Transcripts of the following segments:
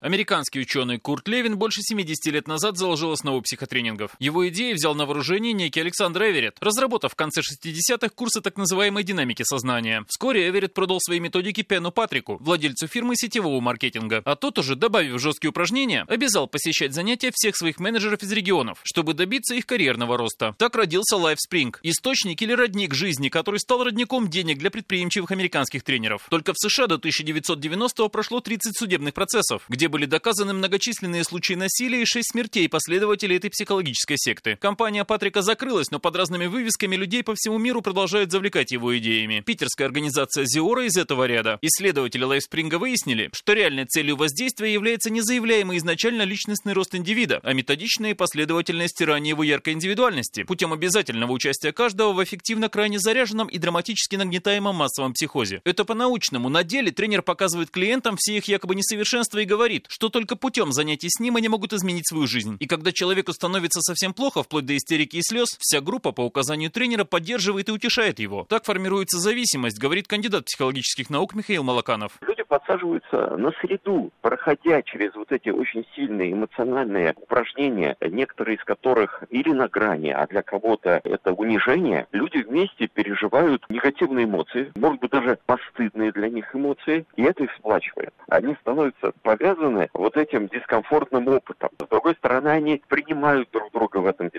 Американский ученый Курт Левин больше 70 лет назад заложил основу психотренингов. Его идеи взял на вооружение некий Александр Эверетт, разработав в конце 60-х курсы так называемой динамики сознания. Вскоре Эверетт продал свои методики Пену Патрику, владельцу фирмы сетевого маркетинга. А тот уже, добавив жесткие упражнения, обязал посещать занятия всех своих менеджеров из регионов, чтобы добиться их карьерного роста. Так родился LifeSpring, источник или родник жизни, который стал родником денег для предприимчивых американских тренеров. Только в США до 1990-го прошло 30 судебных процессов, где были доказаны многочисленные случаи насилия и шесть смертей последователей этой психологической секты. Компания Патрика закрылась, но под разными вывесками людей по всему миру продолжают завлекать его идеями. Питерская организация Зиора из этого ряда. Исследователи Лайфспринга выяснили, что реальной целью воздействия является не заявляемый изначально личностный рост индивида, а методичное и последовательное стирание его яркой индивидуальности путем обязательного участия каждого в эффективно крайне заряженном и драматически нагнетаемом массовом психозе. Это по-научному. На деле тренер показывает клиентам все их якобы несовершенства и говорит, говорит, что только путем занятий с ним они могут изменить свою жизнь. И когда человеку становится совсем плохо, вплоть до истерики и слез, вся группа по указанию тренера поддерживает и утешает его. Так формируется зависимость, говорит кандидат психологических наук Михаил Малаканов. Подсаживаются на среду, проходя через вот эти очень сильные эмоциональные упражнения, некоторые из которых или на грани, а для кого-то это унижение, люди вместе переживают негативные эмоции, может быть даже постыдные для них эмоции, и это их сплачивает. Они становятся повязаны вот этим дискомфортным опытом. С другой стороны, они принимают друг друга в этом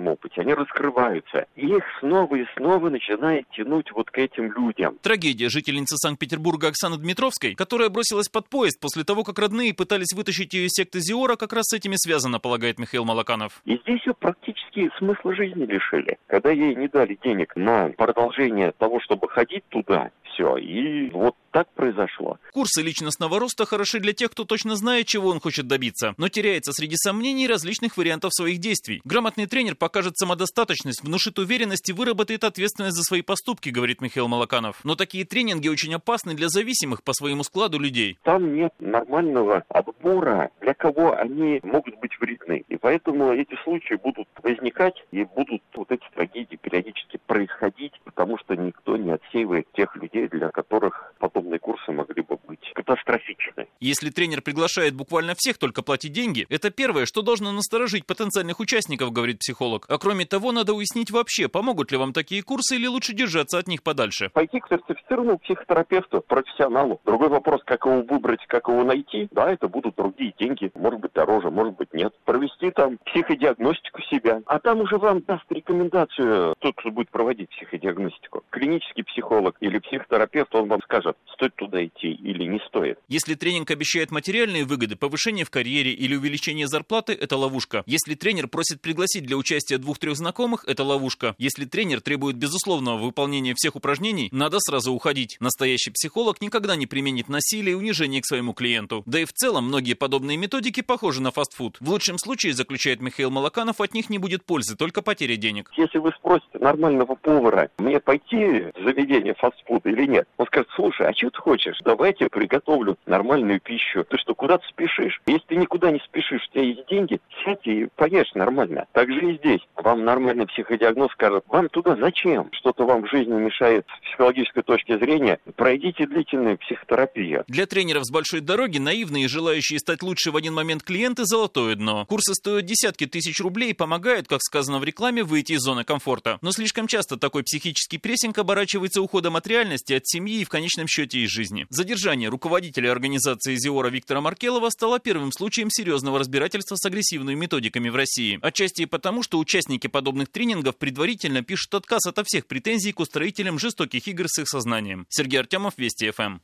дискомфортном опыте, они раскрываются. И их снова и снова начинает тянуть вот к этим людям. Трагедия жительницы Санкт-Петербурга Оксаны Дмитровской, которая бросилась под поезд после того, как родные пытались вытащить ее из секты Зиора, как раз с этими связано, полагает Михаил Малаканов. И здесь ее практически смысла жизни лишили. Когда ей не дали денег на продолжение того, чтобы ходить туда, все. И вот так произошло. Курсы личностного роста хороши для тех, кто точно знает, чего он хочет добиться, но теряется среди сомнений различных вариантов своих действий. Грамотный тренер покажет самодостаточность, внушит уверенность и выработает ответственность за свои поступки, говорит Михаил Малаканов. Но такие тренинги очень опасны для зависимых по своему складу людей. Там нет нормального отбора, для кого они могут быть вредны. И поэтому эти случаи будут возникать и будут вот эти трагедии периодически происходить, потому что никто не отсеивает тех людей, для которых подобные курсы могли бы быть катастрофичны. Если тренер приглашает буквально всех только платить деньги, это первое, что должно насторожить потенциальных участников, говорит психолог. А кроме того, надо уяснить вообще, помогут ли вам такие курсы или лучше держаться от них подальше. Пойти к сертифицированному психотерапевту, профессионалу. Другой вопрос, как его выбрать, как его найти. Да, это будут другие деньги, может быть дороже, может быть нет. Провести там психодиагностику себя. А там уже вам даст рекомендацию тот, кто будет проводить психодиагностику. Клинический психолог или психотерапевт, он вам скажет, стоит туда идти или не стоит. Если тренинг обещает материальные выгоды, повышение в карьере или увеличение зарплаты, это ловушка. Если тренер просит пригласить для участия двух-трех знакомых, это ловушка. Если тренер требует безусловного выполнения всех упражнений, надо сразу уходить. Настоящий психолог никогда не применит насилие и унижение к своему клиенту. Да и в целом многие подобные методики похожи на фастфуд. В лучшем случае, заключает Михаил Малаканов, от них не будет пользы, только потеря денег. Если вы спросите нормального повара, мне пойти в заведение фастфуда или нет, он скажет, слушай, а что ты хочешь? Давай я тебе приготовлю нормальную пищу. Ты что, куда ты спешишь? Если ты никуда не спешишь, у тебя есть деньги, сядь и поешь нормально. Так же и здесь. Вам нормальный психодиагноз скажет, вам туда зачем? Что-то вам в жизни мешает с психологической точки зрения. Пройдите длительную психотерапию. Для тренеров с большой дороги наивные, желающие стать лучше в один момент клиенты – золотое дно. Курсы стоят десятки тысяч рублей и помогают, как сказано в рекламе, выйти из зоны комфорта. Но слишком часто такой психический прессинг оборачивается уходом от реальности, от семьи и в конечном счете из жизни. Задержание руководителя организации Зиора Виктора Маркелова стало первым случаем серьезного разбирательства с агрессивными методиками в России. Отчасти и потому, что участники подобных тренингов предварительно пишут отказ ото всех претензий к устроителям жестоких игр с их сознанием. Сергей Артемов, Вести ФМ.